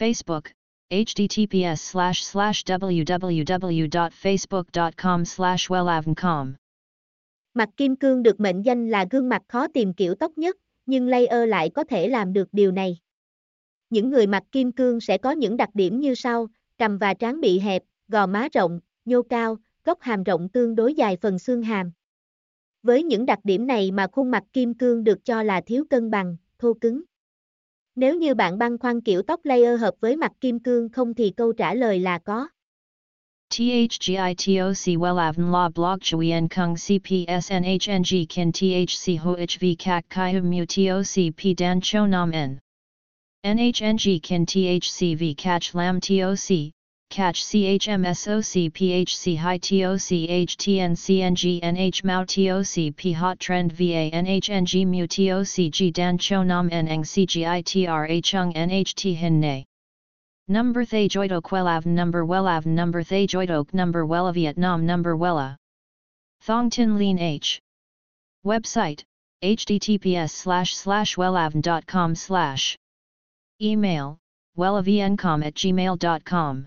Facebook, https slash slash www.facebook.com slash wellavncom. Mặt kim cương được mệnh danh là gương mặt khó tìm kiểu tóc nhất, nhưng layer lại có thể làm được điều này. Những người mặt kim cương sẽ có những đặc điểm như sau, cằm và trán bị hẹp, gò má rộng, nhô cao, góc hàm rộng tương đối dài phần xương hàm. Với những đặc điểm này mà khuôn mặt kim cương được cho là thiếu cân bằng, thô cứng. Nếu như bạn băn khoăn kiểu tóc layer hợp với mặt kim cương không thì câu trả lời là có. THGITOC WELAVN La Blog Chuyen Kung CPSNHNG Kin THC HOHV CAC CHI Hum Mu TOC P Dan Cho Nam N NHNG Kin THC V CACH Lam TOC catch CHMSOC PHC High TOC HTN CNG NH Mao TOC Hot Trend VA NHNG Mu TOC G Dan Cho Nam N Eng CGITRA Chung NHT Hin Nay. Number Thay Joidok Wellav Number Wellav Number Thay Joidok Number Wella Vietnam Number Wella Thong Tin Lean H. Website https slash slash wellavn.com slash. Email wellavncom at gmail.com